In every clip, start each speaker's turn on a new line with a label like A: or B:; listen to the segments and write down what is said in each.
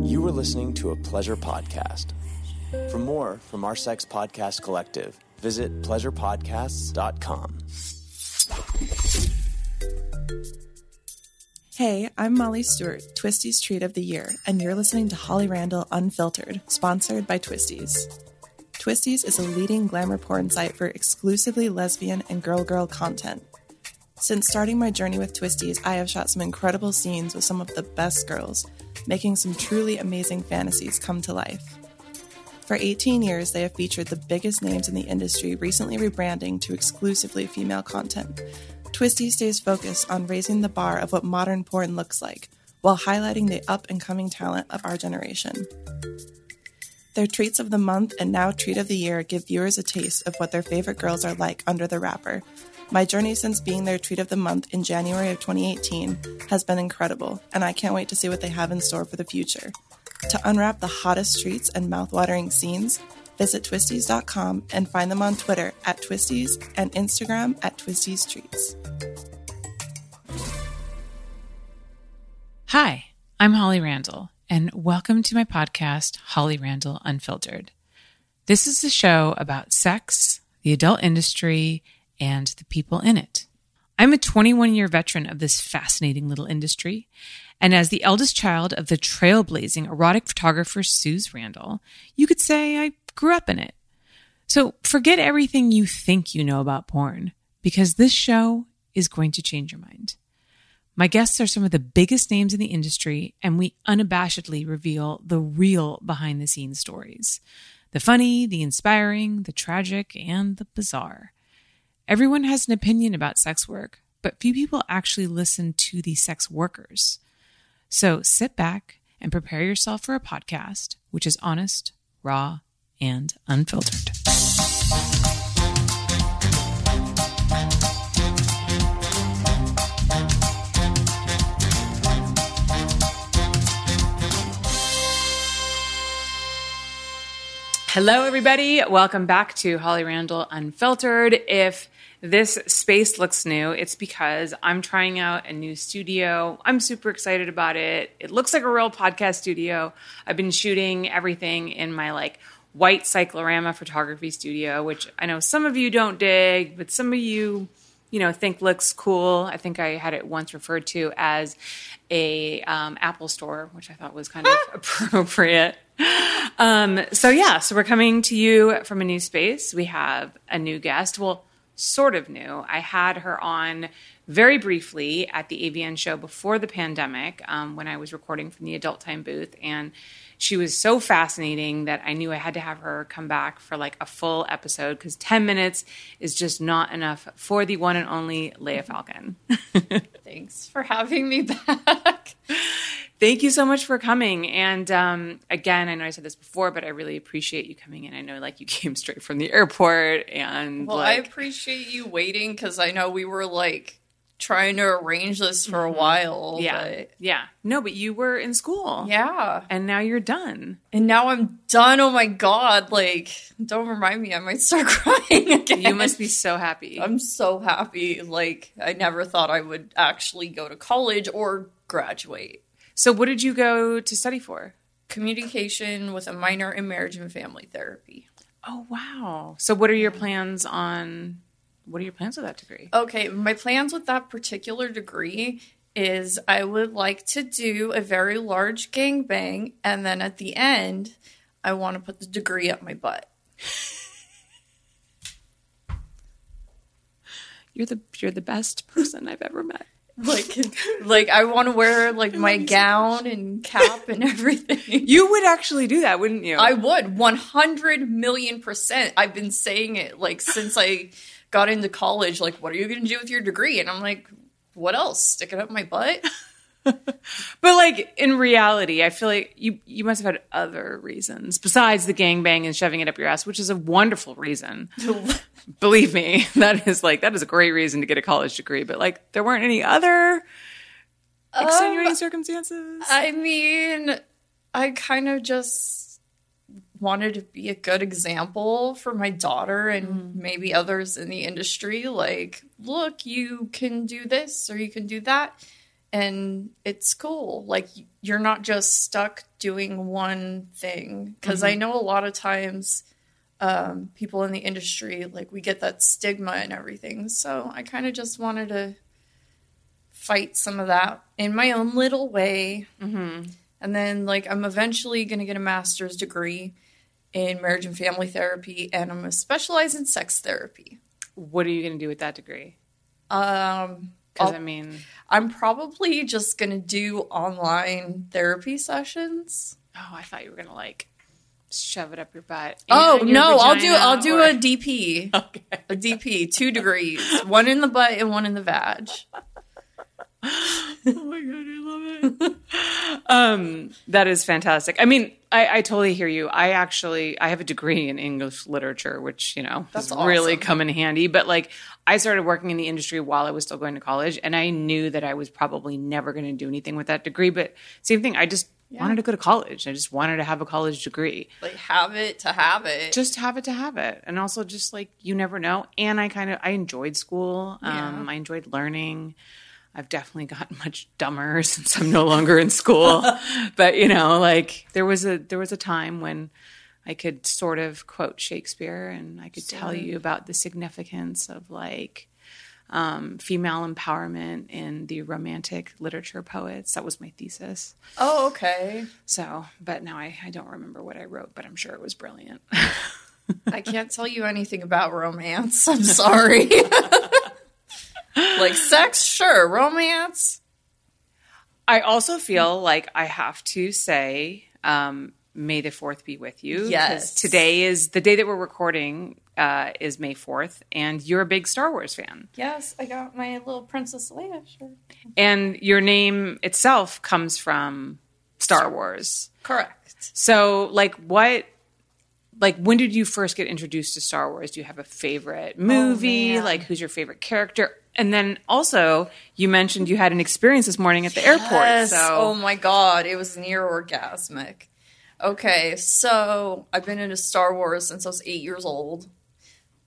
A: You are listening to a Pleasure Podcast. For more from our Sex Podcast Collective, visit pleasurepodcasts.com.
B: Hey, I'm Molly Stewart, Twistys Treat of the Year, and you're listening to Holly Randall Unfiltered, sponsored by Twistys. Twistys is a leading glamour porn site for exclusively lesbian and girl girl content. Since starting my journey with Twistys, I have shot some incredible scenes with some of the best girls making some truly amazing fantasies come to life. For 18 years, they have featured the biggest names in the industry, recently rebranding to exclusively female content. Twisty stays focused on raising the bar of what modern porn looks like, while highlighting the up and coming talent of our generation. Their treats of the month and now treat of the year give viewers a taste of what their favorite girls are like under the wrapper, my journey since being their treat of the month in January of 2018 has been incredible, and I can't wait to see what they have in store for the future. To unwrap the hottest treats and mouthwatering scenes, visit twistys.com and find them on Twitter at twistys and Instagram at twistys treats.
C: Hi, I'm Holly Randall, and welcome to my podcast, Holly Randall Unfiltered. This is a show about sex, the adult industry, and the people in it. I'm a 21 year veteran of this fascinating little industry. And as the eldest child of the trailblazing erotic photographer Suze Randall, you could say I grew up in it. So forget everything you think you know about porn, because this show is going to change your mind. My guests are some of the biggest names in the industry, and we unabashedly reveal the real behind the scenes stories the funny, the inspiring, the tragic, and the bizarre. Everyone has an opinion about sex work, but few people actually listen to the sex workers. So sit back and prepare yourself for a podcast which is honest, raw, and unfiltered. Hello, everybody. Welcome back to Holly Randall Unfiltered. If this space looks new. It's because I'm trying out a new studio. I'm super excited about it. It looks like a real podcast studio. I've been shooting everything in my like white cyclorama photography studio, which I know some of you don't dig, but some of you, you know, think looks cool. I think I had it once referred to as a um, Apple store, which I thought was kind of appropriate. Um, so yeah, so we're coming to you from a new space. We have a new guest. Well, sort of knew. I had her on very briefly at the AVN show before the pandemic um, when I was recording from the Adult Time booth. And she was so fascinating that I knew I had to have her come back for like a full episode because 10 minutes is just not enough for the one and only Leya Falcon.
D: Thanks for having me back.
C: Thank you so much for coming. And um, again, I know I said this before, but I really appreciate you coming in. I know like you came straight from the airport and.
D: Well, like, I appreciate you waiting because I know we were like trying to arrange this for a mm-hmm. while.
C: Yeah. But... Yeah. No, but you were in school.
D: Yeah.
C: And now you're done.
D: And now I'm done. Oh my God. Like, don't remind me. I might start crying again.
C: You must be so happy.
D: I'm so happy. Like, I never thought I would actually go to college or graduate.
C: So, what did you go to study for?
D: Communication with a minor in marriage and family therapy.
C: Oh, wow. So, what are your plans on? What are your plans with that degree?
D: Okay, my plans with that particular degree is I would like to do a very large gangbang, and then at the end, I want to put the degree up my butt.
C: You're the you're the best person I've ever met.
D: Like, like I want to wear like my gown and cap and everything.
C: You would actually do that, wouldn't you?
D: I would, one hundred million percent. I've been saying it like since I got into college. Like, what are you going to do with your degree? And I'm like, what else? Stick it up my butt.
C: but like in reality, I feel like you you must have had other reasons besides the gangbang and shoving it up your ass, which is a wonderful reason. Believe me, that is like that is a great reason to get a college degree. But like there weren't any other extenuating um, circumstances.
D: I mean, I kind of just wanted to be a good example for my daughter and mm. maybe others in the industry. Like, look, you can do this or you can do that and it's cool like you're not just stuck doing one thing because mm-hmm. i know a lot of times um, people in the industry like we get that stigma and everything so i kind of just wanted to fight some of that in my own little way mm-hmm. and then like i'm eventually going to get a master's degree in marriage and family therapy and i'm going to specialize in sex therapy
C: what are you going to do with that degree um because I mean,
D: I'm probably just going to do online therapy sessions.
C: Oh, I thought you were going to like shove it up your butt. oh
D: your no, I'll do I'll do or... a DP. Okay. A DP, two degrees, one in the butt and one in the vag. oh my god,
C: I love it. um, that is fantastic. I mean, I, I, totally hear you. I actually I have a degree in English literature, which you know That's awesome. really come in handy. But like, I started working in the industry while I was still going to college, and I knew that I was probably never going to do anything with that degree. But same thing, I just yeah. wanted to go to college. I just wanted to have a college degree.
D: Like have it to have it.
C: Just have it to have it. And also just like you never know. And I kind of I enjoyed school. Yeah. Um, I enjoyed learning. I've definitely gotten much dumber since I'm no longer in school. but you know, like there was a there was a time when I could sort of quote Shakespeare and I could sort tell of. you about the significance of like um, female empowerment in the romantic literature poets. That was my thesis.
D: Oh, okay.
C: So, but now I, I don't remember what I wrote, but I'm sure it was brilliant.
D: I can't tell you anything about romance. I'm sorry. like sex, sure. Romance.
C: I also feel like I have to say, um, May the fourth be with you.
D: Yes.
C: Today is the day that we're recording uh, is May fourth, and you're a big Star Wars fan.
D: Yes, I got my little Princess Leia shirt.
C: And your name itself comes from Star Wars.
D: Correct.
C: So, like, what? Like, when did you first get introduced to Star Wars? Do you have a favorite oh, movie? Oh, like, who's your favorite character? And then also, you mentioned you had an experience this morning at the yes. airport. So.
D: Oh my God, it was near orgasmic. Okay, so I've been into Star Wars since I was eight years old.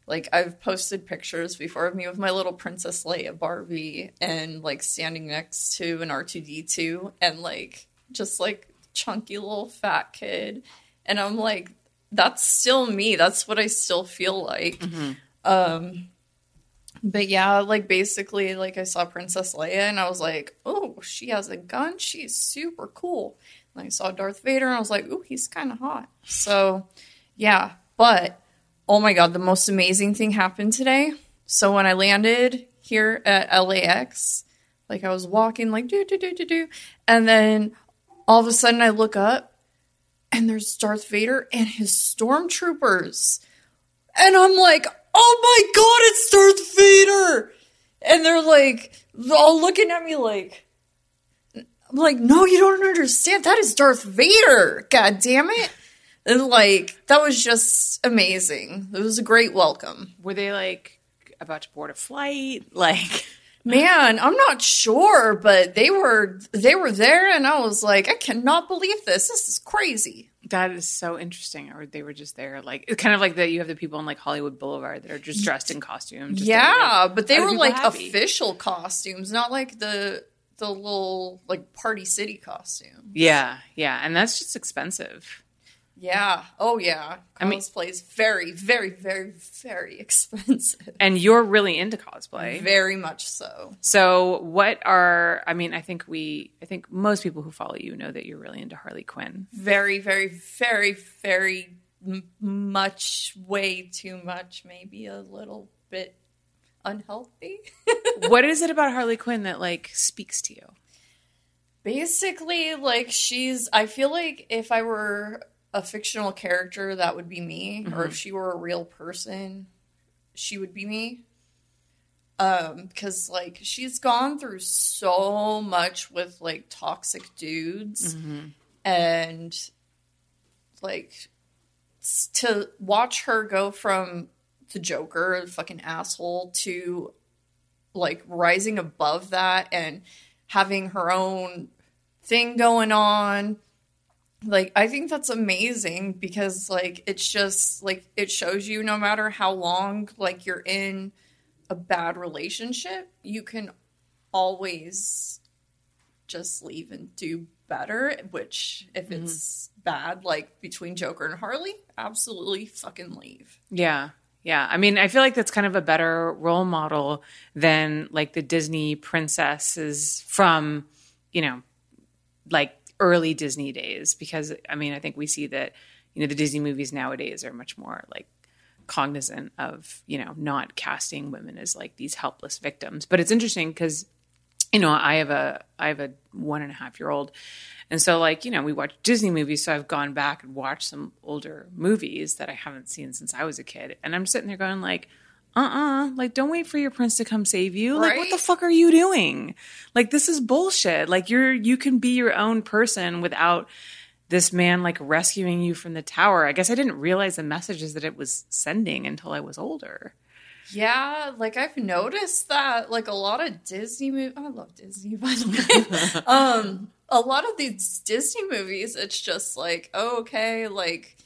D: Like I've posted pictures before of me with my little Princess Leia Barbie and like standing next to an R two D two and like just like chunky little fat kid, and I'm like, that's still me. That's what I still feel like. Mm-hmm. Um, but yeah, like basically, like I saw Princess Leia and I was like, oh, she has a gun. She's super cool. I saw Darth Vader and I was like, ooh, he's kind of hot. So, yeah. But, oh my God, the most amazing thing happened today. So, when I landed here at LAX, like I was walking, like, do, do, do, do, do. And then all of a sudden I look up and there's Darth Vader and his stormtroopers. And I'm like, oh my God, it's Darth Vader. And they're like, all looking at me like, I'm like, no, you don't understand. That is Darth Vader. God damn it. And like, that was just amazing. It was a great welcome.
C: Were they like about to board a flight? Like,
D: man, I'm not sure, but they were they were there, and I was like, I cannot believe this. This is crazy.
C: That is so interesting. Or they were just there, like kind of like that. You have the people on like Hollywood Boulevard that are just dressed in
D: costumes. yeah, but they were like happy. official costumes, not like the the little like party city costume.
C: Yeah, yeah, and that's just expensive.
D: Yeah. Oh yeah. Cosplay I mean, is very, very, very, very expensive.
C: And you're really into cosplay.
D: Very much so.
C: So what are I mean, I think we I think most people who follow you know that you're really into Harley Quinn.
D: Very, very, very, very much way too much, maybe a little bit unhealthy.
C: what is it about Harley Quinn that like speaks to you?
D: Basically, like she's. I feel like if I were a fictional character, that would be me, mm-hmm. or if mm-hmm. she were a real person, she would be me. Um, because like she's gone through so much with like toxic dudes, mm-hmm. and like to watch her go from the Joker, the fucking asshole, to like rising above that and having her own thing going on like i think that's amazing because like it's just like it shows you no matter how long like you're in a bad relationship you can always just leave and do better which if mm-hmm. it's bad like between joker and harley absolutely fucking leave
C: yeah yeah. I mean, I feel like that's kind of a better role model than like the Disney princesses from, you know, like early Disney days. Because I mean, I think we see that, you know, the Disney movies nowadays are much more like cognizant of, you know, not casting women as like these helpless victims. But it's interesting because you know, I have a I have a one and a half year old, and so like you know we watch Disney movies, so I've gone back and watched some older movies that I haven't seen since I was a kid, and I'm sitting there going like. Uh-uh like don't wait for your prince to come save you right? like what the fuck are you doing like this is bullshit like you're you can be your own person without this man like rescuing you from the tower i guess i didn't realize the messages that it was sending until i was older
D: yeah, like I've noticed that like a lot of Disney movies. I love Disney by the way. um, a lot of these Disney movies, it's just like oh, okay, like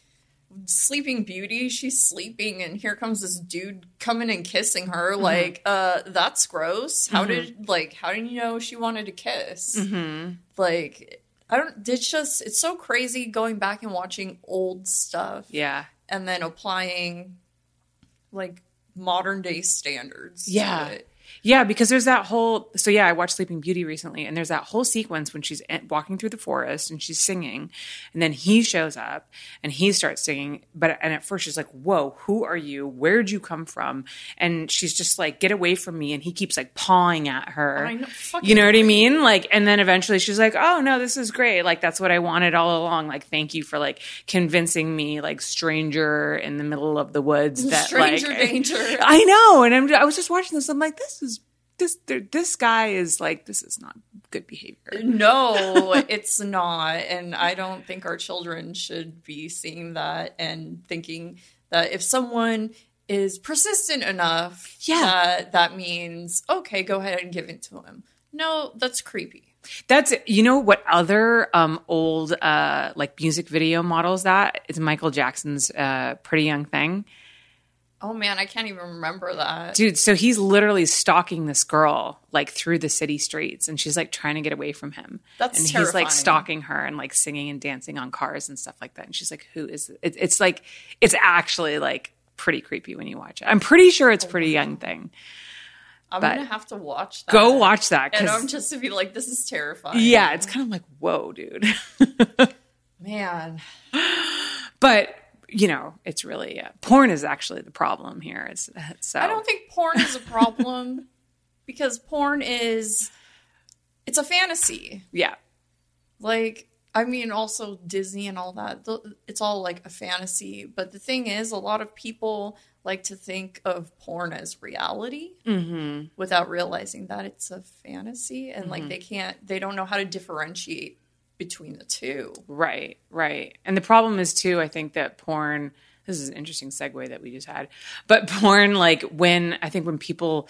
D: Sleeping Beauty, she's sleeping, and here comes this dude coming and kissing her. Mm-hmm. Like, uh, that's gross. How mm-hmm. did like how did you know she wanted to kiss? Mm-hmm. Like. I don't. It's just it's so crazy going back and watching old stuff.
C: Yeah,
D: and then applying like modern day standards.
C: Yeah. It. Yeah, because there's that whole. So yeah, I watched Sleeping Beauty recently, and there's that whole sequence when she's walking through the forest and she's singing, and then he shows up and he starts singing. But and at first she's like, "Whoa, who are you? Where'd you come from?" And she's just like, "Get away from me!" And he keeps like pawing at her. Know, you know what I mean? Like, and then eventually she's like, "Oh no, this is great. Like that's what I wanted all along. Like thank you for like convincing me, like stranger in the middle of the woods that
D: stranger like, danger."
C: I, I know, and I'm, I was just watching this. I'm like, this is this this guy is like this is not good behavior.
D: No, it's not, and I don't think our children should be seeing that and thinking that if someone is persistent enough, yeah, that, that means okay, go ahead and give it to him. No, that's creepy.
C: That's you know what other um, old uh, like music video models that is Michael Jackson's uh, Pretty Young Thing.
D: Oh man, I can't even remember that.
C: Dude, so he's literally stalking this girl like through the city streets and she's like trying to get away from him. That's
D: and
C: terrifying. he's like stalking her and like singing and dancing on cars and stuff like that. And she's like, Who is it? It's like it's actually like pretty creepy when you watch it. I'm pretty sure it's oh, pretty wow. young thing.
D: I'm gonna have to watch that.
C: Go watch that.
D: And I'm just to be like, this is terrifying.
C: Yeah, it's kind of like, whoa, dude.
D: man.
C: But you know, it's really uh, porn is actually the problem here. It's so I
D: don't think porn is a problem because porn is it's a fantasy.
C: Yeah.
D: Like I mean also Disney and all that it's all like a fantasy, but the thing is a lot of people like to think of porn as reality mm-hmm. without realizing that it's a fantasy and mm-hmm. like they can't they don't know how to differentiate between the two.
C: Right, right. And the problem is too, I think that porn this is an interesting segue that we just had. But porn, like when I think when people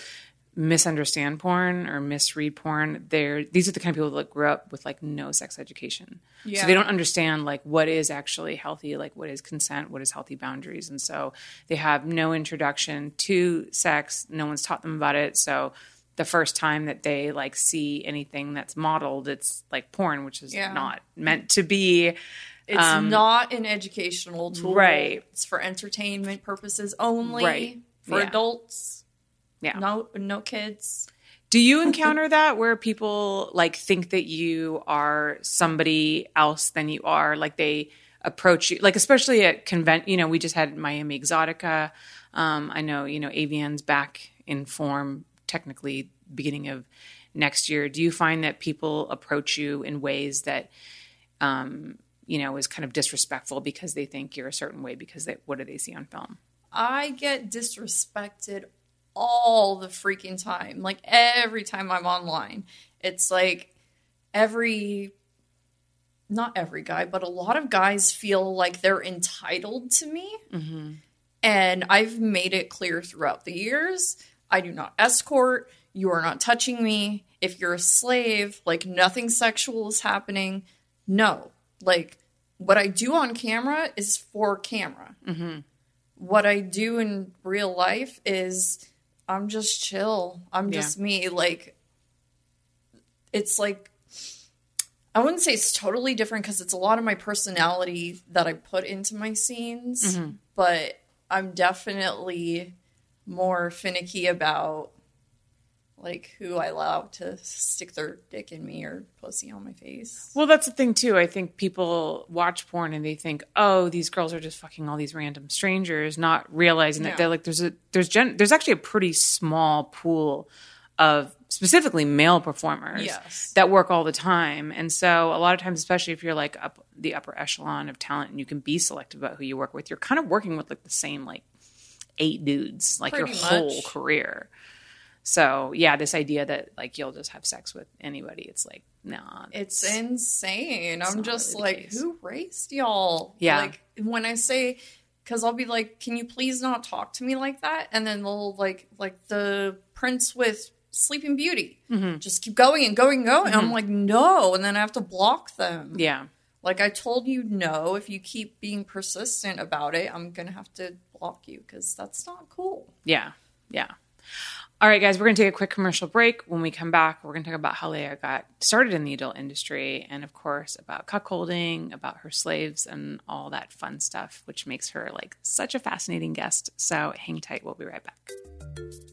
C: misunderstand porn or misread porn, they're these are the kind of people that grew up with like no sex education. Yeah. So they don't understand like what is actually healthy, like what is consent, what is healthy boundaries. And so they have no introduction to sex. No one's taught them about it. So the first time that they like see anything that's modeled, it's like porn, which is yeah. not meant to be.
D: It's um, not an educational tool.
C: Right.
D: It's for entertainment purposes only.
C: Right.
D: For yeah. adults.
C: Yeah.
D: No no kids.
C: Do you encounter that where people like think that you are somebody else than you are? Like they approach you like especially at convent you know, we just had Miami Exotica. Um, I know, you know, AVN's back in form technically beginning of next year. Do you find that people approach you in ways that, um, you know, is kind of disrespectful because they think you're a certain way because they, what do they see on film?
D: I get disrespected all the freaking time. Like every time I'm online, it's like every not every guy, but a lot of guys feel like they're entitled to me. Mm-hmm. And I've made it clear throughout the years I do not escort. You are not touching me. If you're a slave, like nothing sexual is happening. No. Like what I do on camera is for camera. Mm-hmm. What I do in real life is I'm just chill. I'm just me. Like, it's like, I wouldn't say it's totally different because it's a lot of my personality that I put into my scenes, mm-hmm. but I'm definitely more finicky about like who I allow to stick their dick in me or pussy on my face.
C: Well, that's the thing too. I think people watch porn and they think, "Oh, these girls are just fucking all these random strangers," not realizing yeah. that they're like there's a there's gen- there's actually a pretty small pool of specifically male performers
D: yes.
C: that work all the time. And so a lot of times, especially if you're like up the upper echelon of talent and you can be selective about who you work with, you're kind of working with like the same like eight dudes like Pretty your much. whole career. So yeah, this idea that like you'll just have sex with anybody, it's like nah.
D: It's, insane. It's I'm just like, who raised y'all?
C: Yeah.
D: Like when I say, because I'll be like, can you please not talk to me like that? And then they'll like like the prince with Sleeping Beauty, mm-hmm. just keep going and going and going. Mm-hmm. And I'm mm-hmm. like, no. And then I have to block them.
C: Yeah.
D: Like I told you no. If you keep being persistent about it, I'm gonna have to block you because that's not cool.
C: Yeah. Yeah. All right, guys, we're going to take a quick commercial break. When we come back, we're going to talk about how Leya got started in the adult industry and, of course, about cuckolding, about her slaves, and all that fun stuff, which makes her like such a fascinating guest. So hang tight. We'll be right back.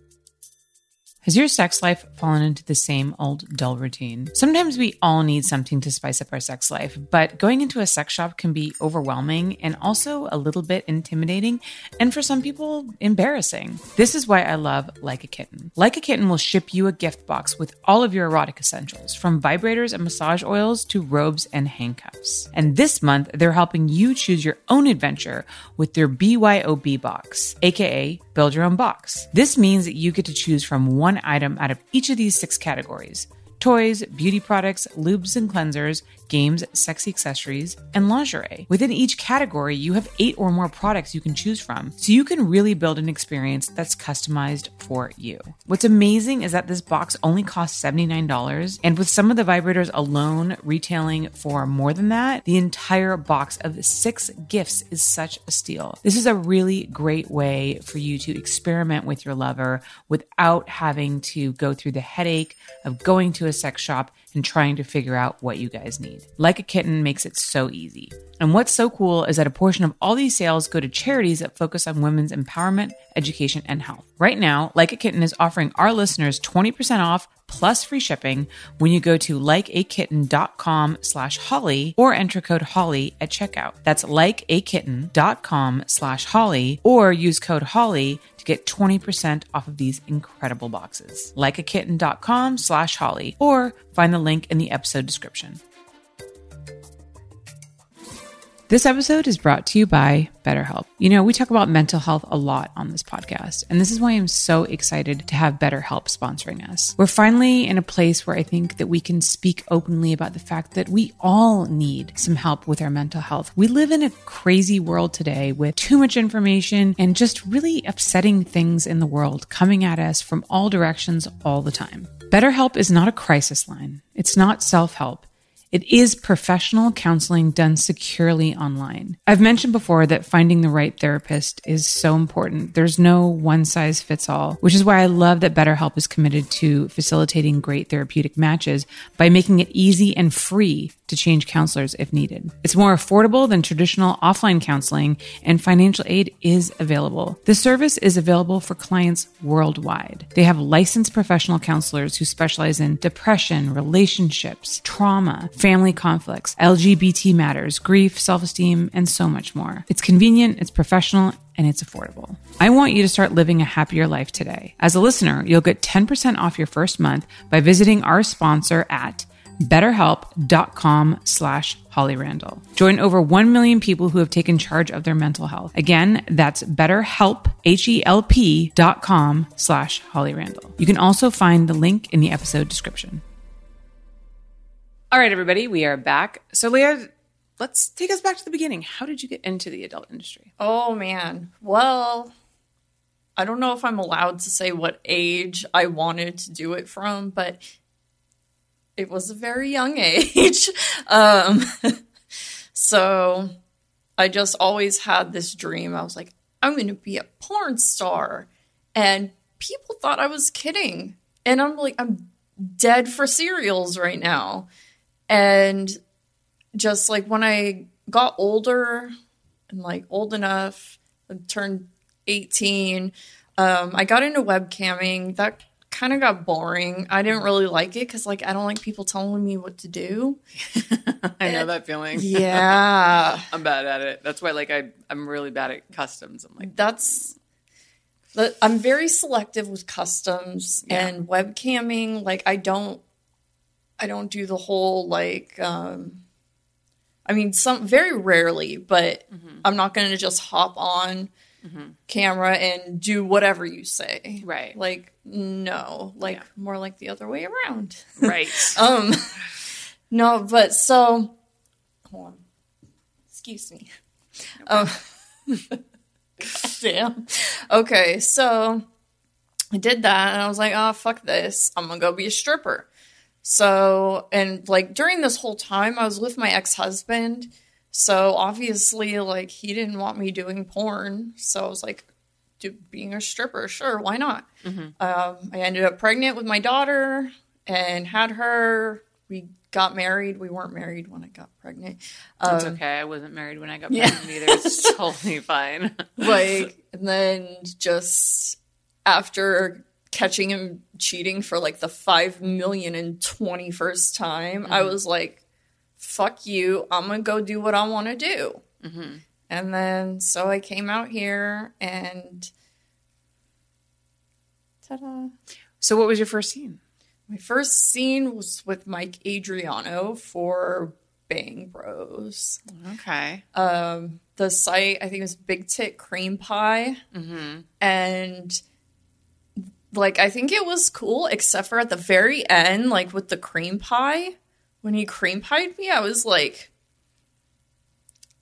C: Has your sex life fallen into the same old dull routine? Sometimes we all need something to spice up our sex life, but going into a sex shop can be overwhelming and also a little bit intimidating, and for some people, embarrassing. This is why I love Like a Kitten. Like a Kitten will ship you a gift box with all of your erotic essentials, from vibrators and massage oils to robes and handcuffs. And this month, they're helping you choose your own adventure with their BYOB box, aka Build Your Own Box. This means that you get to choose from one one item out of each of these six categories toys, beauty products, lubes and cleansers, games, sexy accessories, and lingerie. Within each category, you have eight or more products you can choose from, so you can really build an experience that's customized for you. What's amazing is that this box only costs $79, and with some of the vibrators alone retailing for more than that, the entire box of six gifts is such a steal. This is a really great way for you to experiment with your lover without having to go through the headache of going to a a sex shop and trying to figure out what you guys need. Like a Kitten makes it so easy. And what's so cool is that a portion of all these sales go to charities that focus on women's empowerment, education, and health. Right now, Like a Kitten is offering our listeners 20% off plus free shipping when you go to likeakitten.com slash holly or enter code holly at checkout. That's likeakitten.com slash holly or use code holly to get 20% off of these incredible boxes. Likeakitten.com slash holly or find the link in the episode description. This episode is brought to you by BetterHelp. You know, we talk about mental health a lot on this podcast, and this is why I'm so excited to have BetterHelp sponsoring us. We're finally in a place where I think that we can speak openly about the fact that we all need some help with our mental health. We live in a crazy world today with too much information and just really upsetting things in the world coming at us from all directions all the time. BetterHelp is not a crisis line. It's not self help. It is professional counseling done securely online. I've mentioned before that finding the right therapist is so important. There's no one size fits all, which is why I love that BetterHelp is committed to facilitating great therapeutic matches by making it easy and free to change counselors if needed. It's more affordable than traditional offline counseling, and financial aid is available. The service is available for clients worldwide. They have licensed professional counselors who specialize in depression, relationships, trauma family conflicts, LGBT matters, grief, self esteem, and so much more. It's convenient, it's professional, and it's affordable. I want you to start living a happier life today. As a listener, you'll get 10% off your first month by visiting our sponsor at betterhelp.com slash hollyrandall. Join over 1 million people who have taken charge of their mental health. Again, that's betterhelp, H-E-L-P dot com slash hollyrandall. You can also find the link in the episode description. All right, everybody, we are back. So, Leya, let's take us back to the beginning. How did you get into the adult industry?
D: Oh, man. Well, I don't know if I'm allowed to say what age I wanted to do it from, but it was a very young age. um, so, I just always had this dream. I was like, I'm going to be a porn star. And people thought I was kidding. And I'm like, I'm dead for cereals right now. And just like when I got older and like old enough, and turned 18, um, I got into webcamming. That kind of got boring. I didn't really like it because, like, I don't like people telling me what to do.
C: I know that feeling.
D: Yeah,
C: I'm bad at it. That's why, like, I I'm really bad at customs.
D: I'm
C: like,
D: that's. I'm very selective with customs yeah. and webcamming. Like, I don't I don't do the whole like. Um, I mean, some very rarely, but mm-hmm. I'm not going to just hop on mm-hmm. camera and do whatever you say.
C: Right.
D: Like no, like yeah. more like the other way around.
C: Right. um.
D: No, but so. Hold on. Excuse me. No damn. Okay, so I did that, and I was like, oh fuck this, I'm gonna go be a stripper. So, and like during this whole time, I was with my ex husband. So obviously, like, he didn't want me doing porn. So I was like, being a stripper, sure, why not? Mm-hmm. Um, I ended up pregnant with my daughter and had her. We got married. We weren't married when I got pregnant.
C: Um, That's okay. I wasn't married when I got pregnant yeah. either. It's totally fine.
D: like, and then just after catching him cheating for like the five million and twenty first time, mm-hmm. I was like, fuck you, I'm gonna go do what I wanna do. Mm-hmm. And then so I came out here and ta da.
C: So, what was your first scene?
D: My first scene was with Mike Adriano for Bang Bros.
C: Okay. Um,
D: the site, I think it was Big Tit Cream Pie. Mm-hmm. And like I think it was cool, except for at the very end, like with the cream pie. When he cream pied me, I was like,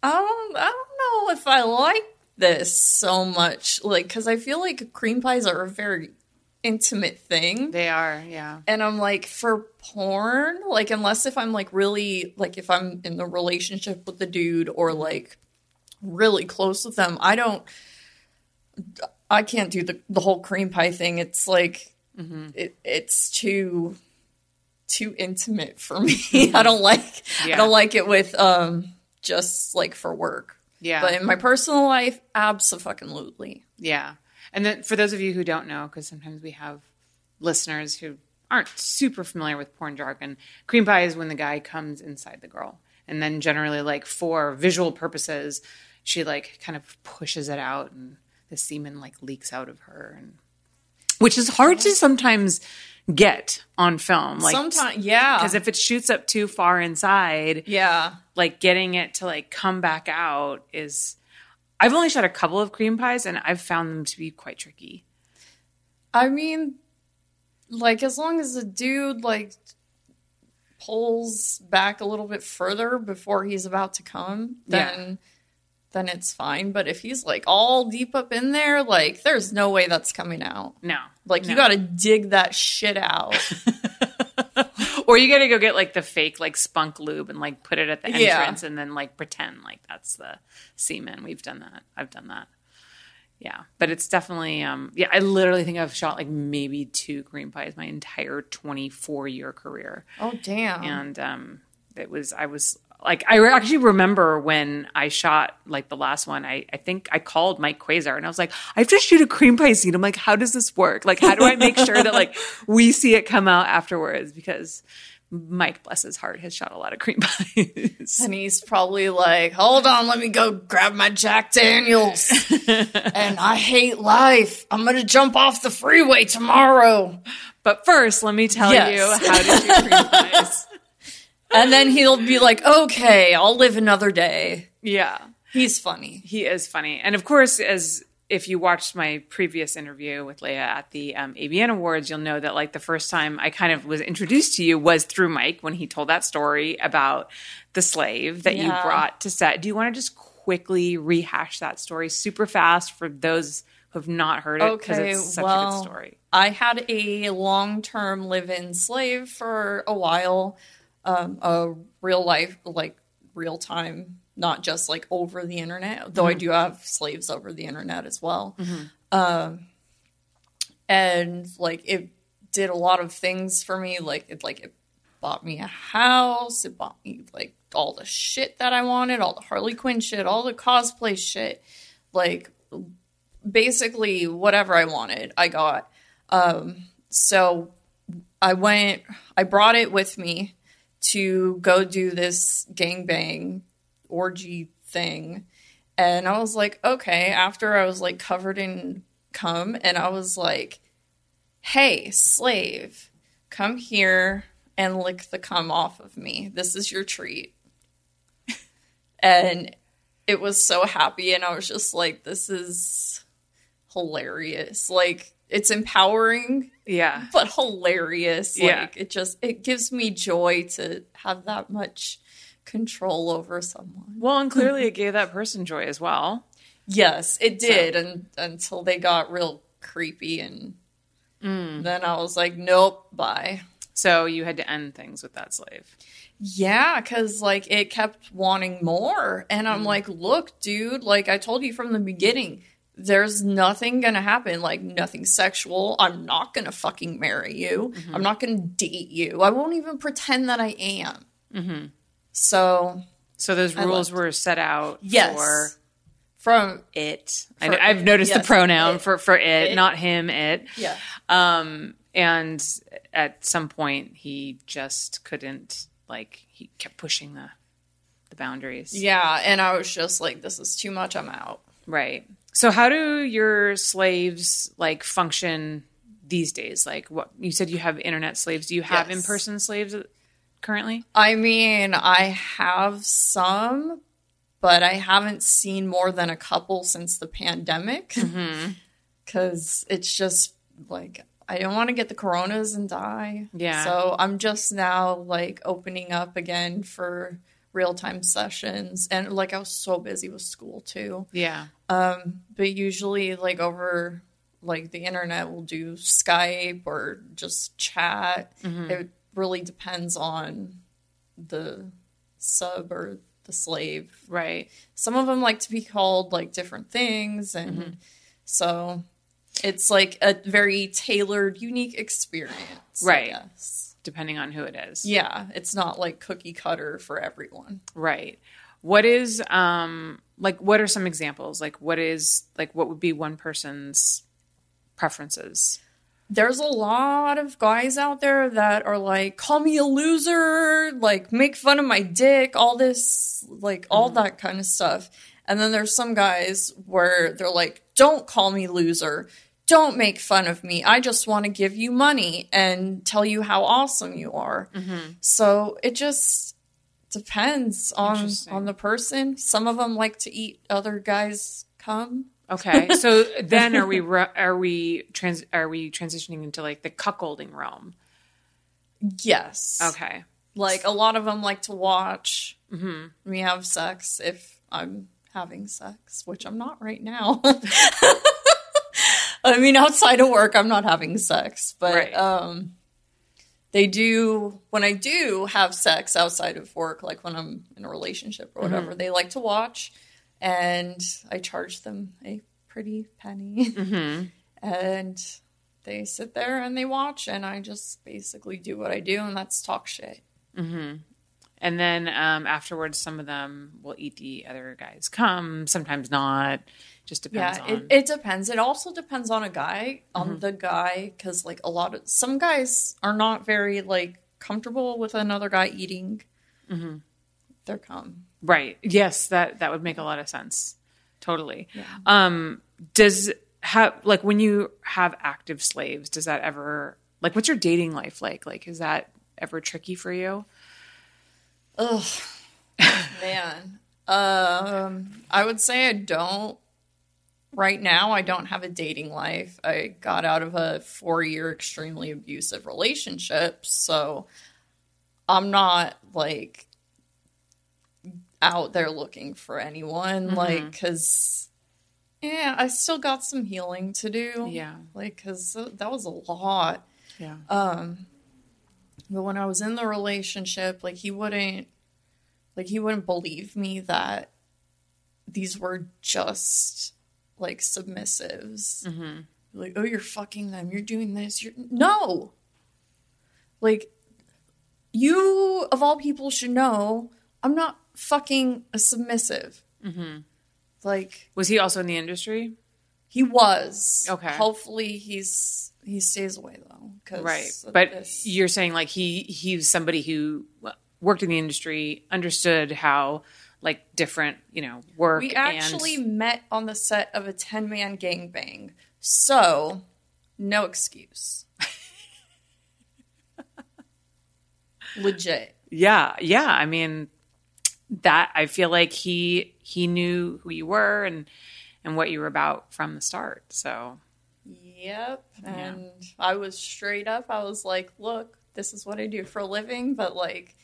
D: I um, don't, I don't know if I like this so much, like because I feel like cream pies are a very intimate thing.
C: They are, yeah.
D: And I'm like, for porn, like unless if I'm like really like if I'm in the relationship with the dude or like really close with them, I don't I can't do the the whole cream pie thing. It's like mm-hmm. it, it's too too intimate for me. Mm-hmm. I don't like yeah. I don't like it with um just like for work.
C: Yeah.
D: But in my personal life, absolutely.
C: Yeah. And then for those of you who don't know, because sometimes we have listeners who aren't super familiar with porn jargon, cream pie is when the guy comes inside the girl. And then generally, like for visual purposes, she like kind of pushes it out and the semen like leaks out of her and which is hard to sometimes get on film like sometimes
D: yeah
C: because if it shoots up too far inside
D: yeah
C: like getting it to like come back out is i've only shot a couple of cream pies and i've found them to be quite tricky
D: i mean like as long as the dude like pulls back a little bit further before he's about to come then yeah then it's fine. But if he's like all deep up in there, like there's no way that's coming out.
C: No.
D: Like
C: no.
D: you gotta dig that shit out.
C: or you gotta go get like the fake like spunk lube and like put it at the entrance yeah. and then like pretend like that's the semen. We've done that. I've done that. Yeah. But it's definitely um yeah, I literally think I've shot like maybe two cream pies my entire twenty four year career.
D: Oh damn.
C: And um it was I was like I actually remember when I shot like the last one, I, I think I called Mike Quasar and I was like, I have to shoot a cream pie scene. I'm like, how does this work? Like, how do I make sure that like we see it come out afterwards? Because Mike, bless his heart, has shot a lot of cream pies.
D: And he's probably like, hold on, let me go grab my Jack Daniels. and I hate life. I'm going to jump off the freeway tomorrow.
C: But first, let me tell yes. you how to shoot cream pies
D: and then he'll be like, okay, I'll live another day.
C: Yeah.
D: He's funny.
C: He is funny. And of course, as if you watched my previous interview with Leya at the um, AVN Awards, you'll know that like the first time I kind of was introduced to you was through Mike when he told that story about the slave that yeah. you brought to set. Do you want to just quickly rehash that story super fast for those who have not heard it because
D: okay,
C: it's such
D: well, a
C: good story?
D: I had a long term live in slave for a while um, a real life, like real time, not just like over the internet, though mm-hmm. I do have slaves over the internet as well. Mm-hmm. Um, and like it did a lot of things for me. Like it, like it bought me a house. It bought me like all the shit that I wanted, all the Harley Quinn shit, all the cosplay shit, like basically whatever I wanted, I got. Um, so I went, I brought it with me to go do this gangbang orgy thing. And I was like, okay, after I was like covered in cum, and I was like, hey, slave, come here and lick the cum off of me. This is your treat. and it was so happy, and I was just like, this is hilarious. Like, it's empowering
C: yeah
D: but hilarious
C: yeah. like
D: it just it gives me joy to have that much control over someone
C: well and clearly it gave that person joy as well
D: yes it did so. and until they got real creepy and mm. then i was like nope bye
C: so you had to end things with that slave
D: yeah, because like it kept wanting more. And I'm mm. like, look, dude, like I told you from the beginning, there's nothing gonna happen, like nothing sexual. I'm not gonna fucking marry you. Mm-hmm. I'm not gonna date you. I won't even pretend that I am. Mm-hmm. So,
C: so those rules were set out.
D: Yes.
C: For-
D: from
C: it. For I, have noticed yes, the pronoun it, for for it, it, not him. It.
D: Yeah. Um.
C: And at some point, he just couldn't. Like he kept pushing the the boundaries.
D: Yeah, and I was just like, "This is too much. I'm out."
C: Right. So how do your slaves like function these days? Like what you said you have internet slaves. Do you have yes. in-person slaves currently?
D: I mean, I have some, but I haven't seen more than a couple since the pandemic. Mm-hmm. Cuz it's just like I don't want to get the coronas and die.
C: Yeah.
D: So I'm just now like opening up again for real time sessions. And like I was so busy with school too.
C: Yeah. Um,
D: but usually like over like the internet we'll do Skype or just chat. Mm-hmm. It really depends on the sub or the slave.
C: Right.
D: Some of them like to be called like different things and mm-hmm. so it's like a very tailored unique experience.
C: Right. Yes depending on who it is.
D: Yeah, it's not like cookie cutter for everyone.
C: Right. What is um like what are some examples? Like what is like what would be one person's preferences?
D: There's a lot of guys out there that are like call me a loser, like make fun of my dick, all this like all mm-hmm. that kind of stuff. And then there's some guys where they're like don't call me loser don't make fun of me. I just want to give you money and tell you how awesome you are. Mm-hmm. So it just depends on on the person. Some of them like to eat other guys' cum.
C: Okay, so then are we re- are we trans are we transitioning into like the cuckolding realm?
D: Yes.
C: Okay.
D: Like a lot of them like to watch mm-hmm. me have sex if I'm having sex, which I'm not right now. I mean, outside of work, I'm not having sex, but right. um, they do when I do have sex outside of work, like when I'm in a relationship or mm-hmm. whatever. Mm-hmm. They like to watch, and I charge them a pretty penny, mm-hmm. and they sit there and they watch, and I just basically do what I do, and that's talk shit. Mm-hmm.
C: And then um, afterwards, some of them will eat the other guy's come sometimes not just depends yeah,
D: on... it, it, depends it also depends on a guy on mm-hmm. the guy because like a lot of some guys are not very like comfortable with another guy eating mm-hmm. their cum
C: right yes that that would make a lot of sense totally yeah. um does have like when you have active slaves does that ever like what's your dating life like like is that ever tricky for you
D: oh man um i would say i don't right now I don't have a dating life. I got out of a four year extremely abusive relationship. So I'm not like out there looking for anyone. Mm-hmm. Like, cause yeah, I still got some healing to do.
C: Yeah.
D: Like, cause that was a lot. Yeah. Um, but when I was in the relationship, like he wouldn't, like he wouldn't believe me that these were just like submissives. Mm-hmm. Like, oh, you're fucking them. You're doing this. You're no. Like, you of all people should know I'm not fucking a submissive. Mm-hmm. Like,
C: was he also in the industry?
D: He was. Okay. Hopefully, he's he stays away though.
C: right. But this. you're saying like he he was somebody who worked in the industry, understood how like different, you know, work.
D: We actually and... met on the set of a 10 man gangbang. So, no excuse. Legit.
C: Yeah. Yeah. I mean, that I feel like he he knew who you were and and what you were about from the start. So
D: Yep. And yeah. I was straight up. I was like, look, this is what I do for a living, but like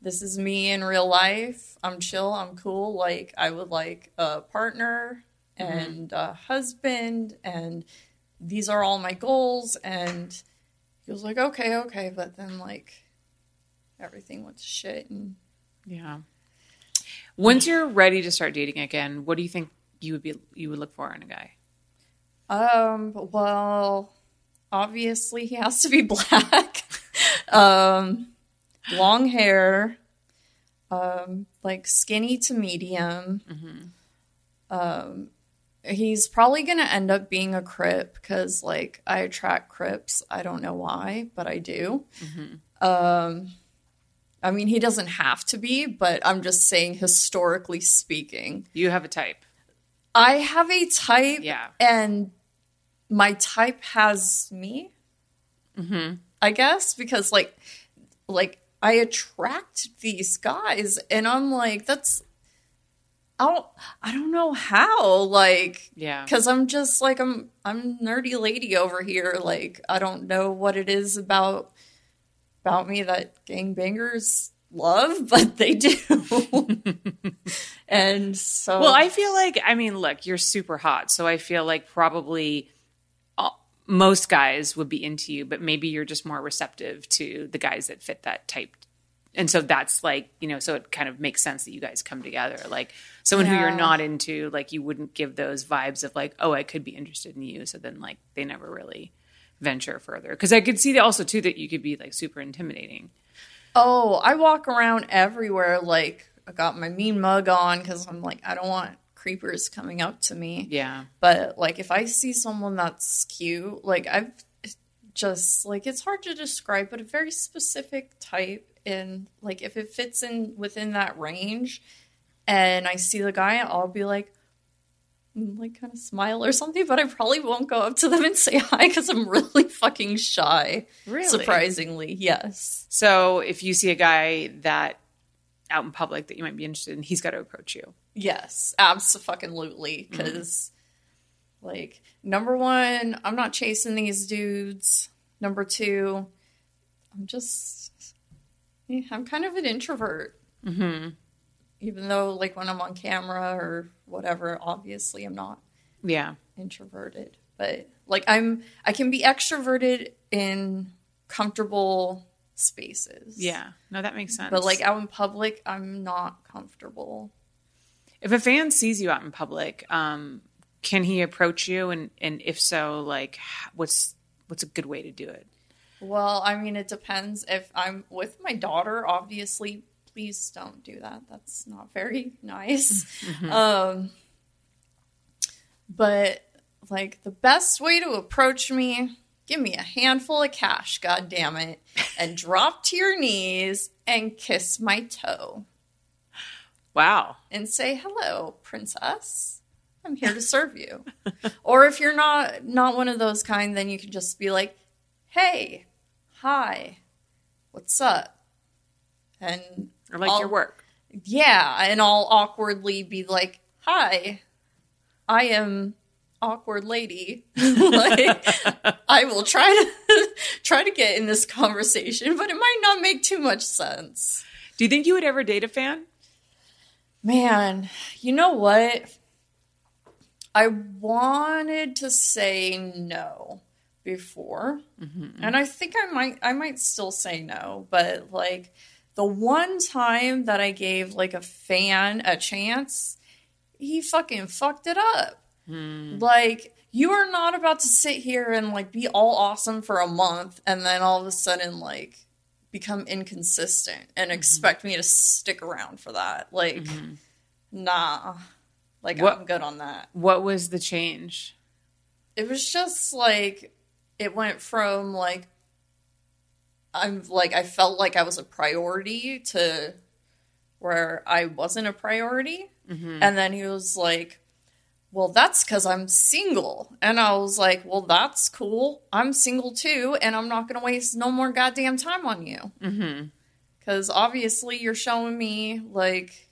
D: this is me in real life. I'm chill. I'm cool. Like I would like a partner mm-hmm. and mm-hmm. a husband, and these are all my goals. And he was like, okay, okay, but then like everything went to shit. And
C: yeah. Once you're ready to start dating again, what do you think you would be you would look for in a guy?
D: Um. Well, obviously he has to be black. um long hair, um, like skinny to medium. Mm-hmm. Um, he's probably going to end up being a crip because, like, I attract crips. I don't know why, but I do. Mm-hmm. Um, I mean, he doesn't have to be, but I'm just saying, historically speaking,
C: you have a type.
D: I have a type, yeah, and my type has me. Mm-hmm. I guess because like like I attract these guys and I'm like that's I don't I don't know how like yeah cuz I'm just like I'm I'm nerdy lady over here like I don't know what it is about about me that gangbangers love but they do. and so
C: Well, I feel like I mean, look, you're super hot. So I feel like probably most guys would be into you, but maybe you're just more receptive to the guys that fit that type. And so that's like, you know, so it kind of makes sense that you guys come together. Like someone yeah. who you're not into, like you wouldn't give those vibes of like, oh, I could be interested in you. So then like they never really venture further. Cause I could see also too that you could be like super intimidating.
D: Oh, I walk around everywhere like I got my mean mug on because I'm like, I don't want creepers coming up to me. Yeah. But like if I see someone that's cute, like I've just like it's hard to describe, but a very specific type and like if it fits in within that range and I see the guy, I'll be like mm, like kind of smile or something, but I probably won't go up to them and say hi because I'm really fucking shy. Really? Surprisingly, yes.
C: So if you see a guy that out in public that you might be interested in, he's got to approach you.
D: Yes, absolutely. Because, mm-hmm. like, number one, I'm not chasing these dudes. Number two, I'm just, yeah, I'm kind of an introvert. Mm-hmm. Even though, like, when I'm on camera or whatever, obviously I'm not. Yeah. Introverted. But, like, I'm, I can be extroverted in comfortable spaces.
C: Yeah. No, that makes sense.
D: But like out in public, I'm not comfortable.
C: If a fan sees you out in public, um, can he approach you? And and if so, like, what's what's a good way to do it?
D: Well, I mean, it depends. If I'm with my daughter, obviously, please don't do that. That's not very nice. mm-hmm. um, but like the best way to approach me give me a handful of cash, god damn it, and drop to your knees and kiss my toe. Wow. And say, hello, princess. I'm here to serve you. or if you're not not one of those kind, then you can just be like, hey, hi, what's up? And or like I'll, your work. Yeah. And I'll awkwardly be like, hi, I am awkward lady. like I will try to try to get in this conversation, but it might not make too much sense.
C: Do you think you would ever date a fan?
D: Man, you know what? I wanted to say no before. Mm-hmm. And I think I might I might still say no, but like the one time that I gave like a fan a chance, he fucking fucked it up. Hmm. Like, you are not about to sit here and like be all awesome for a month and then all of a sudden like become inconsistent and mm-hmm. expect me to stick around for that. Like, mm-hmm. nah. Like, what, I'm good on that.
C: What was the change?
D: It was just like, it went from like, I'm like, I felt like I was a priority to where I wasn't a priority. Mm-hmm. And then he was like, well, that's because I'm single. And I was like, well, that's cool. I'm single too, and I'm not going to waste no more goddamn time on you. Because mm-hmm. obviously, you're showing me, like,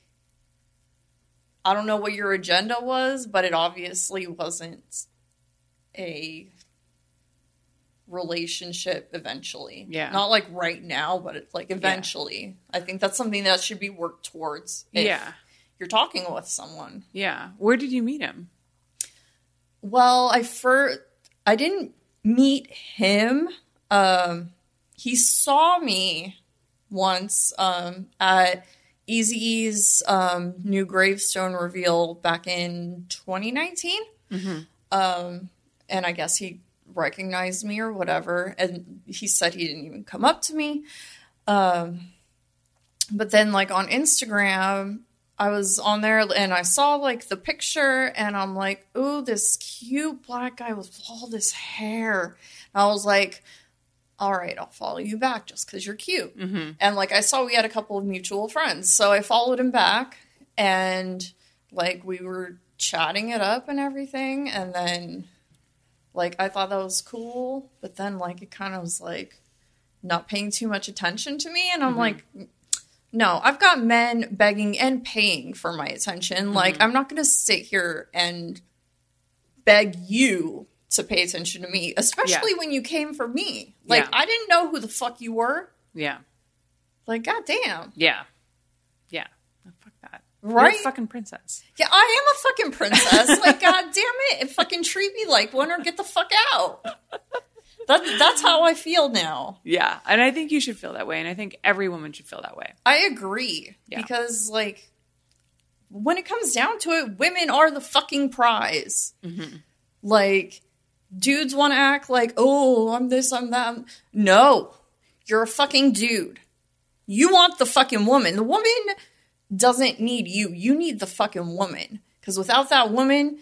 D: I don't know what your agenda was, but it obviously wasn't a relationship eventually. Yeah. Not like right now, but it's like eventually. Yeah. I think that's something that should be worked towards. yeah you're talking with someone.
C: Yeah. Where did you meet him?
D: Well, I first I didn't meet him. Um, he saw me once um, at Eazy's um, new gravestone reveal back in 2019. Mm-hmm. Um, and I guess he recognized me or whatever. And he said he didn't even come up to me. Um, but then, like on Instagram, I was on there and I saw like the picture and I'm like, oh, this cute black guy with all this hair. And I was like, all right, I'll follow you back just because you're cute. Mm-hmm. And like I saw we had a couple of mutual friends. So I followed him back and like we were chatting it up and everything. And then like I thought that was cool. But then like it kind of was like not paying too much attention to me. And I'm mm-hmm. like, no, I've got men begging and paying for my attention. Mm-hmm. Like, I'm not going to sit here and beg you to pay attention to me, especially yeah. when you came for me. Like, yeah. I didn't know who the fuck you were. Yeah. Like, goddamn. Yeah.
C: Yeah. fuck that. Right? You're a fucking princess.
D: Yeah, I am a fucking princess. like, goddamn it. And fucking treat me like one or get the fuck out. That, that's how I feel now.
C: Yeah. And I think you should feel that way. And I think every woman should feel that way.
D: I agree. Yeah. Because, like, when it comes down to it, women are the fucking prize. Mm-hmm. Like, dudes want to act like, oh, I'm this, I'm that. No, you're a fucking dude. You want the fucking woman. The woman doesn't need you. You need the fucking woman. Because without that woman,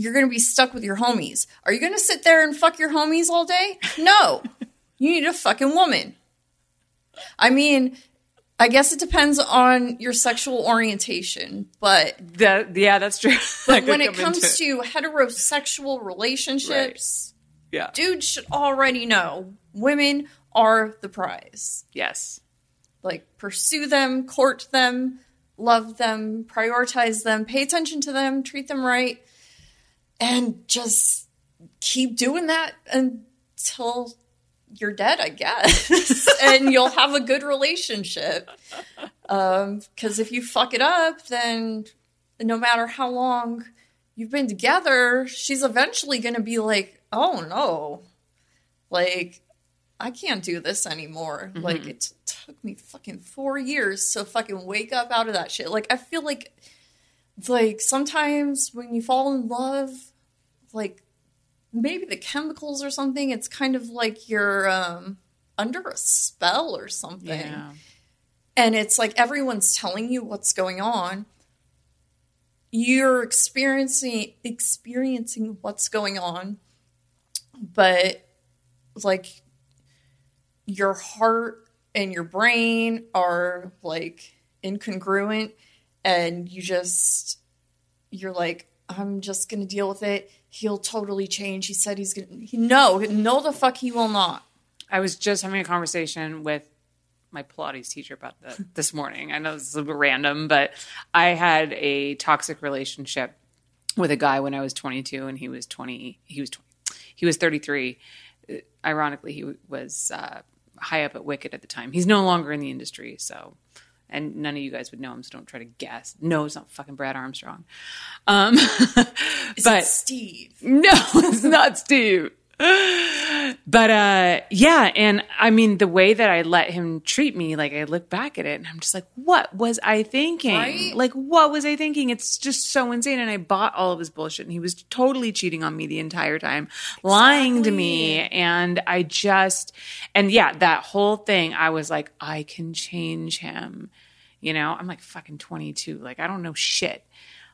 D: you're going to be stuck with your homies. Are you going to sit there and fuck your homies all day? No. you need a fucking woman. I mean, I guess it depends on your sexual orientation, but
C: that yeah, that's true.
D: But when it comes to heterosexual relationships, right. yeah, dudes should already know women are the prize. Yes, like pursue them, court them, love them, prioritize them, pay attention to them, treat them right, and just keep doing that until you're dead, I guess, and you'll have a good relationship. Because um, if you fuck it up, then no matter how long you've been together, she's eventually going to be like, oh no, like, I can't do this anymore. Mm-hmm. Like, it took me fucking four years to fucking wake up out of that shit. Like, I feel like, like, sometimes when you fall in love, like maybe the chemicals or something. It's kind of like you're um, under a spell or something. Yeah. And it's like everyone's telling you what's going on. You're experiencing experiencing what's going on, but like your heart and your brain are like incongruent and you just you're like I'm just going to deal with it he'll totally change. He said he's gonna. He, no, no, the fuck he will not.
C: I was just having a conversation with my Pilates teacher about that this morning. I know this is a bit random, but I had a toxic relationship with a guy when I was 22, and he was 20. He was 20. He was 33. Ironically, he was uh, high up at Wicked at the time. He's no longer in the industry, so and none of you guys would know him, so don't try to guess. No, it's not fucking Brad Armstrong. Um, but Steve. No, it's not Steve. but uh, yeah, and I mean the way that I let him treat me, like I look back at it and I'm just like, what was I thinking? Right? Like what was I thinking? It's just so insane. And I bought all of his bullshit and he was totally cheating on me the entire time, exactly. lying to me. And I just and yeah, that whole thing, I was like, I can change him. You know, I'm like fucking 22. Like I don't know shit.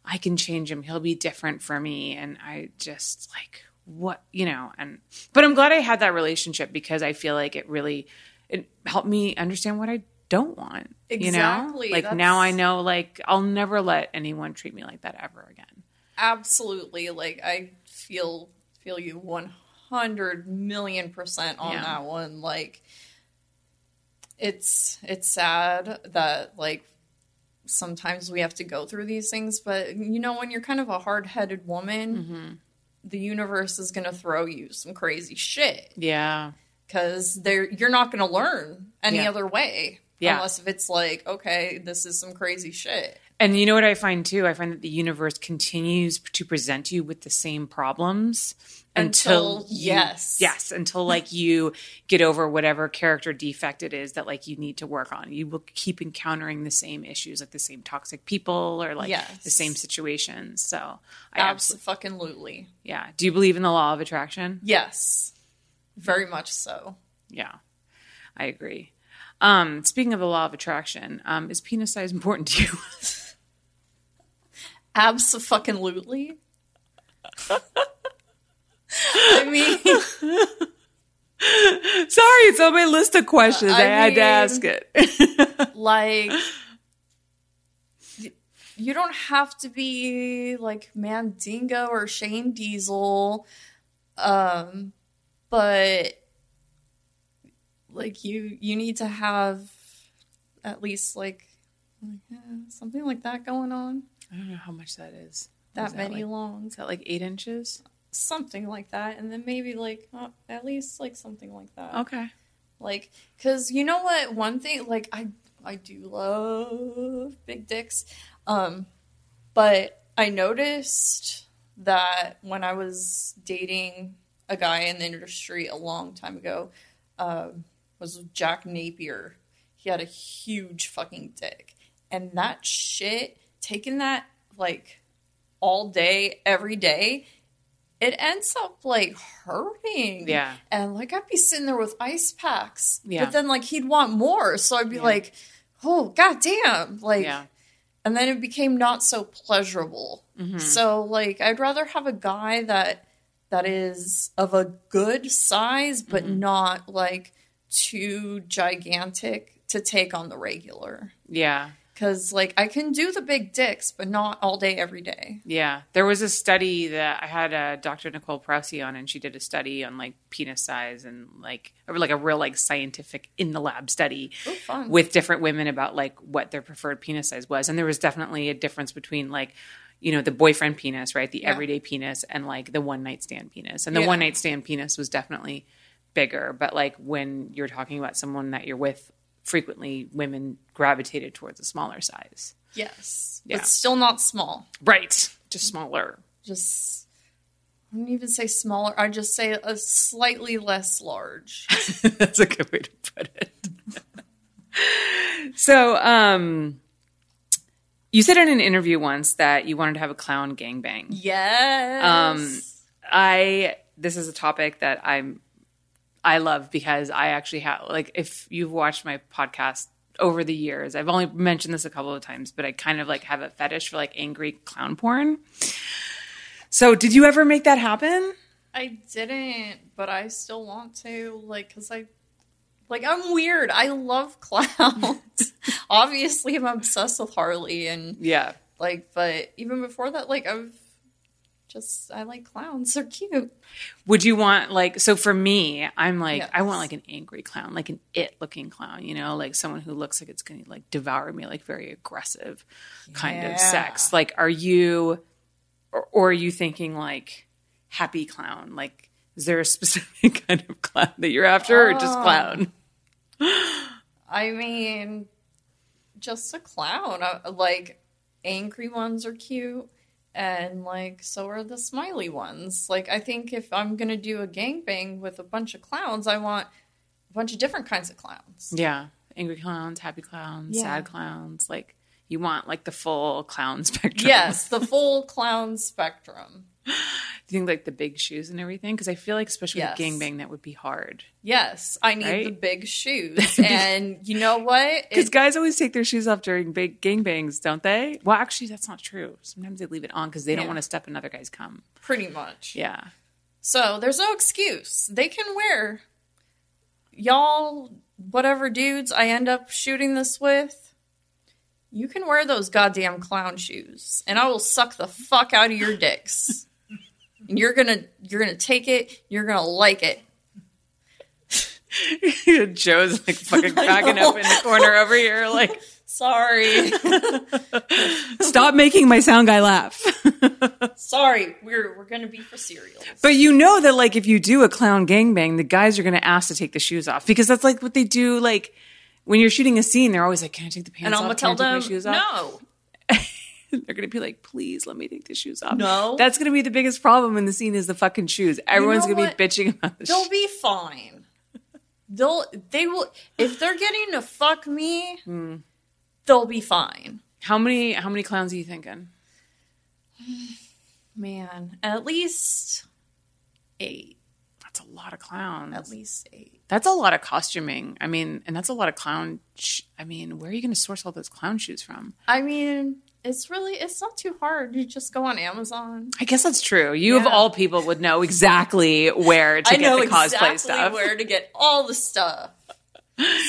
C: I can change him. He'll be different for me. And I just like what you know and but i'm glad i had that relationship because i feel like it really it helped me understand what i don't want exactly. you know like That's... now i know like i'll never let anyone treat me like that ever again
D: absolutely like i feel feel you 100 million percent on yeah. that one like it's it's sad that like sometimes we have to go through these things but you know when you're kind of a hard-headed woman mm-hmm the universe is going to throw you some crazy shit. Yeah. Cuz there you're not going to learn any yeah. other way. Yeah. Unless if it's like, okay, this is some crazy shit.
C: And you know what I find too? I find that the universe continues to present you with the same problems until, until you, yes. Yes, until like you get over whatever character defect it is that like you need to work on. You will keep encountering the same issues, like the same toxic people or like yes. the same situations. So I
D: absolutely
C: Yeah. Do you believe in the law of attraction?
D: Yes. Very much so.
C: Yeah. I agree. Um, speaking of the law of attraction, um, is penis size important to you?
D: Absolutely. I
C: mean. Sorry, it's on my list of questions. I, I had mean, to ask it. like,
D: you don't have to be like Mandingo or Shane Diesel, um, but like you, you need to have at least like something like that going on.
C: I don't know how much that is.
D: That, that many
C: like,
D: long?
C: Is that like eight inches?
D: Something like that, and then maybe like uh, at least like something like that. Okay. Like, cause you know what? One thing, like I I do love big dicks, um, but I noticed that when I was dating a guy in the industry a long time ago, um, was Jack Napier. He had a huge fucking dick, and that shit taking that like all day, every day, it ends up like hurting. Yeah. And like I'd be sitting there with ice packs. Yeah. But then like he'd want more. So I'd be yeah. like, oh, god damn. Like yeah. and then it became not so pleasurable. Mm-hmm. So like I'd rather have a guy that that is of a good size, but mm-hmm. not like too gigantic to take on the regular. Yeah. Cause like I can do the big dicks, but not all day every day.
C: Yeah, there was a study that I had uh, Dr. Nicole Prause on, and she did a study on like penis size and like or like a real like scientific in the lab study Ooh, with different women about like what their preferred penis size was, and there was definitely a difference between like you know the boyfriend penis, right, the yeah. everyday penis, and like the one night stand penis, and the yeah. one night stand penis was definitely bigger, but like when you're talking about someone that you're with frequently women gravitated towards a smaller size.
D: Yes. Yeah. But still not small.
C: Right. Just smaller.
D: Just I wouldn't even say smaller. I'd just say a slightly less large. That's a good way to put it.
C: so, um you said in an interview once that you wanted to have a clown gangbang. Yes. Um I this is a topic that I'm I love because I actually have like if you've watched my podcast over the years, I've only mentioned this a couple of times, but I kind of like have a fetish for like angry clown porn. So, did you ever make that happen?
D: I didn't, but I still want to like cuz I like I'm weird. I love clowns. Obviously, I'm obsessed with Harley and Yeah. Like but even before that like I've just I like clowns. They're cute.
C: Would you want like so for me, I'm like yes. I want like an angry clown, like an it looking clown, you know, like someone who looks like it's going to like devour me, like very aggressive kind yeah. of sex. Like are you or, or are you thinking like happy clown? Like is there a specific kind of clown that you're after or just oh. clown?
D: I mean, just a clown. Uh, like angry ones are cute. And like, so are the smiley ones. Like, I think if I'm going to do a gangbang with a bunch of clowns, I want a bunch of different kinds of clowns.
C: Yeah. Angry clowns, happy clowns, yeah. sad clowns. Like, you want like the full clown spectrum.
D: Yes, the full clown spectrum.
C: Do you think like the big shoes and everything? Because I feel like especially yes. with gangbang, that would be hard.
D: Yes, I need right? the big shoes, and you know what?
C: Because guys always take their shoes off during big gangbangs, don't they? Well, actually, that's not true. Sometimes they leave it on because they yeah. don't want to step another guy's cum.
D: Pretty much. Yeah. So there's no excuse. They can wear y'all whatever dudes I end up shooting this with you can wear those goddamn clown shoes and I will suck the fuck out of your dicks. And you're gonna you're gonna take it. You're gonna like it.
C: Joe's like fucking cracking up in the corner over here, like
D: sorry.
C: Stop making my sound guy laugh.
D: sorry, we're we're gonna be for cereal.
C: But you know that like if you do a clown gangbang, the guys are gonna ask to take the shoes off because that's like what they do. Like when you're shooting a scene, they're always like, "Can I take the pants?" And I'm gonna tell them, "No." they're gonna be like, please let me take the shoes off. No, that's gonna be the biggest problem in the scene is the fucking shoes. Everyone's you know gonna what? be bitching about. The
D: They'll be fine. They'll they will if they're getting to fuck me, mm. they'll be fine.
C: How many how many clowns are you thinking?
D: Man, at least eight.
C: That's a lot of clowns.
D: At least eight.
C: That's a lot of costuming. I mean, and that's a lot of clown. Sh- I mean, where are you going to source all those clown shoes from?
D: I mean, it's really it's not too hard. You just go on Amazon.
C: I guess that's true. You yeah. of all people would know exactly where to I get the
D: cosplay exactly stuff. Where to get all the stuff.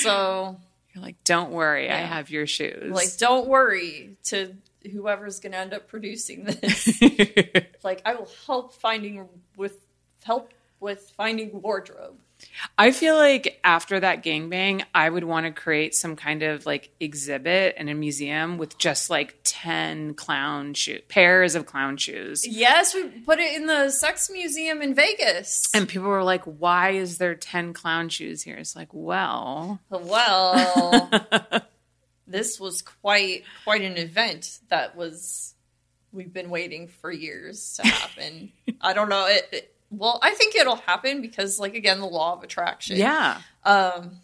D: So
C: you're like, don't worry, yeah. I have your shoes.
D: Like, don't worry to whoever's going to end up producing this. like, I will help finding with help with finding wardrobe.
C: I feel like after that gangbang, I would want to create some kind of like exhibit in a museum with just like 10 clown shoes, pairs of clown shoes.
D: Yes, we put it in the sex museum in Vegas.
C: And people were like, "Why is there 10 clown shoes here?" It's like, "Well, well,
D: this was quite quite an event that was we've been waiting for years to happen." I don't know it, it well, I think it'll happen because, like, again, the law of attraction. Yeah. Um,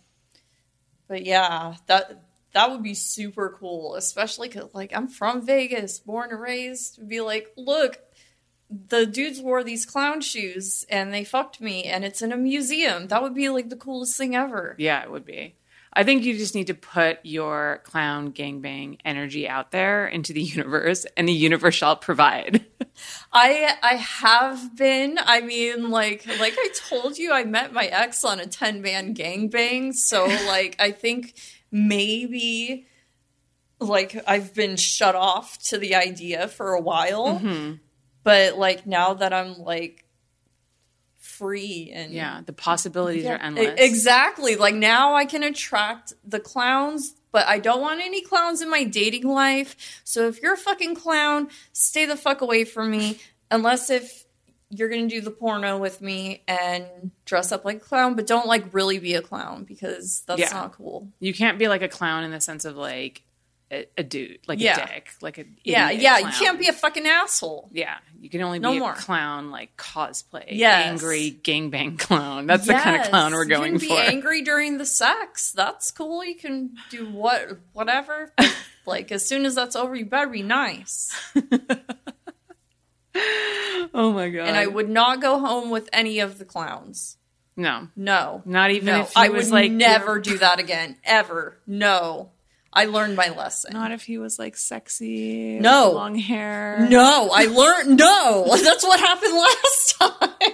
D: but yeah, that that would be super cool, especially because, like, I'm from Vegas, born and raised. be like, look, the dudes wore these clown shoes and they fucked me, and it's in a museum. That would be like the coolest thing ever.
C: Yeah, it would be. I think you just need to put your clown gangbang energy out there into the universe, and the universe shall provide.
D: I I have been. I mean, like like I told you, I met my ex on a ten man gangbang. So like I think maybe like I've been shut off to the idea for a while. Mm-hmm. But like now that I'm like free and
C: yeah, the possibilities yeah, are endless.
D: Exactly. Like now I can attract the clowns, but I don't want any clowns in my dating life. So if you're a fucking clown, stay the fuck away from me. Unless if you're gonna do the porno with me and dress up like a clown, but don't like really be a clown because that's yeah. not cool.
C: You can't be like a clown in the sense of like a, a dude, like yeah. a dick, like a
D: yeah, yeah. Clown. You can't be a fucking asshole.
C: Yeah, you can only no be more. a clown like cosplay. Yes. Angry gangbang clown. That's yes. the kind of clown we're going
D: for. angry during the sex. That's cool. You can do what whatever. like as soon as that's over, you better be nice. oh my god. And I would not go home with any of the clowns. No. No. Not even no. if I was would like never do that again. Ever. No. I learned my lesson.
C: Not if he was like sexy, no long hair.
D: No, I learned no. That's what happened last time.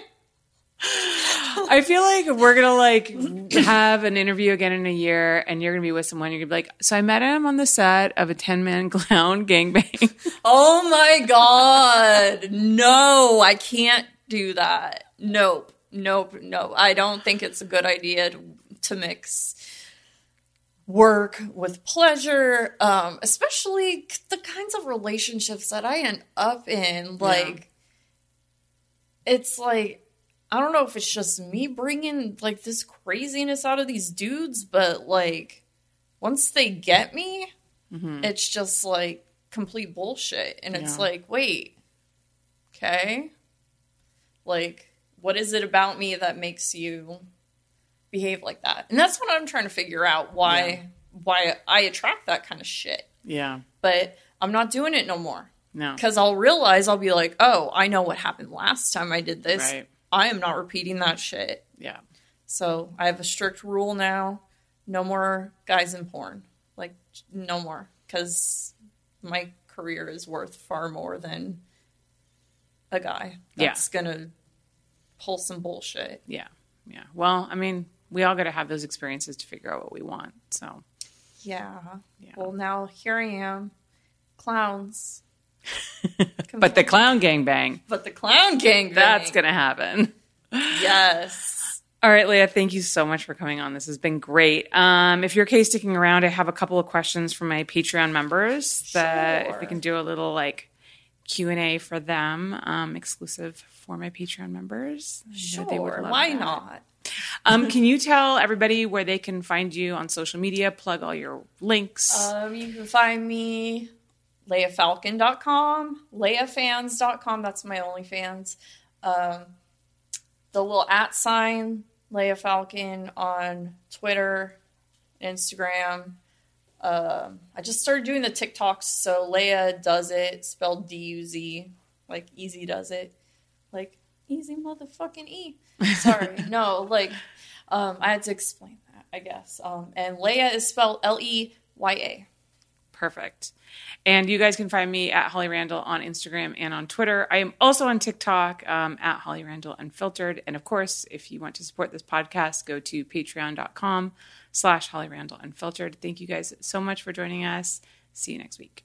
C: I feel like we're gonna like have an interview again in a year, and you're gonna be with someone. You're gonna be like, "So I met him on the set of a ten man clown gangbang."
D: Oh my god! no, I can't do that. Nope, nope, no. I don't think it's a good idea to, to mix work with pleasure, um, especially the kinds of relationships that I end up in. Like, yeah. it's like, I don't know if it's just me bringing like this craziness out of these dudes, but like, once they get me, mm-hmm. it's just like complete bullshit. And yeah. it's like, wait, okay. Like, what is it about me that makes you behave like that. And that's what I'm trying to figure out why yeah. why I attract that kind of shit. Yeah. But I'm not doing it no more. No. Cuz I'll realize I'll be like, "Oh, I know what happened last time I did this. Right. I am not repeating that shit." Yeah. So, I have a strict rule now. No more guys in porn. Like no more cuz my career is worth far more than a guy that's yeah. going to pull some bullshit.
C: Yeah. Yeah. Well, I mean, we all got to have those experiences to figure out what we want. So,
D: yeah. yeah. Well, now here I am, clowns.
C: but the clown gang bang.
D: But the clown gang bang.
C: That's going to happen. Yes. All right, Leya, thank you so much for coming on. This has been great. Um, if you're okay sticking around, I have a couple of questions from my Patreon members sure. that if we can do a little like Q&A for them, um, exclusive for my Patreon members. sure, why that. not? Um, can you tell everybody where they can find you on social media? Plug all your links. Um,
D: you can find me leyafalcon.com, leyafans.com. That's my OnlyFans. Um, the little at sign, Leya Falcon on Twitter, Instagram. Um, I just started doing the TikToks. So Leya Duz It, spelled D U Z, like Eazy-Duz-It. Like Eazy motherfucking E. Sorry, no, like um, I had to explain that, I guess. Um, and Leya is spelled L E Y A.
C: Perfect. And you guys can find me at Holly Randall on Instagram and on Twitter. I am also on TikTok um, at Holly Randall Unfiltered. And of course, if you want to support this podcast, go to patreon.com slash Holly Randall Unfiltered. Thank you guys so much for joining us. See you next week.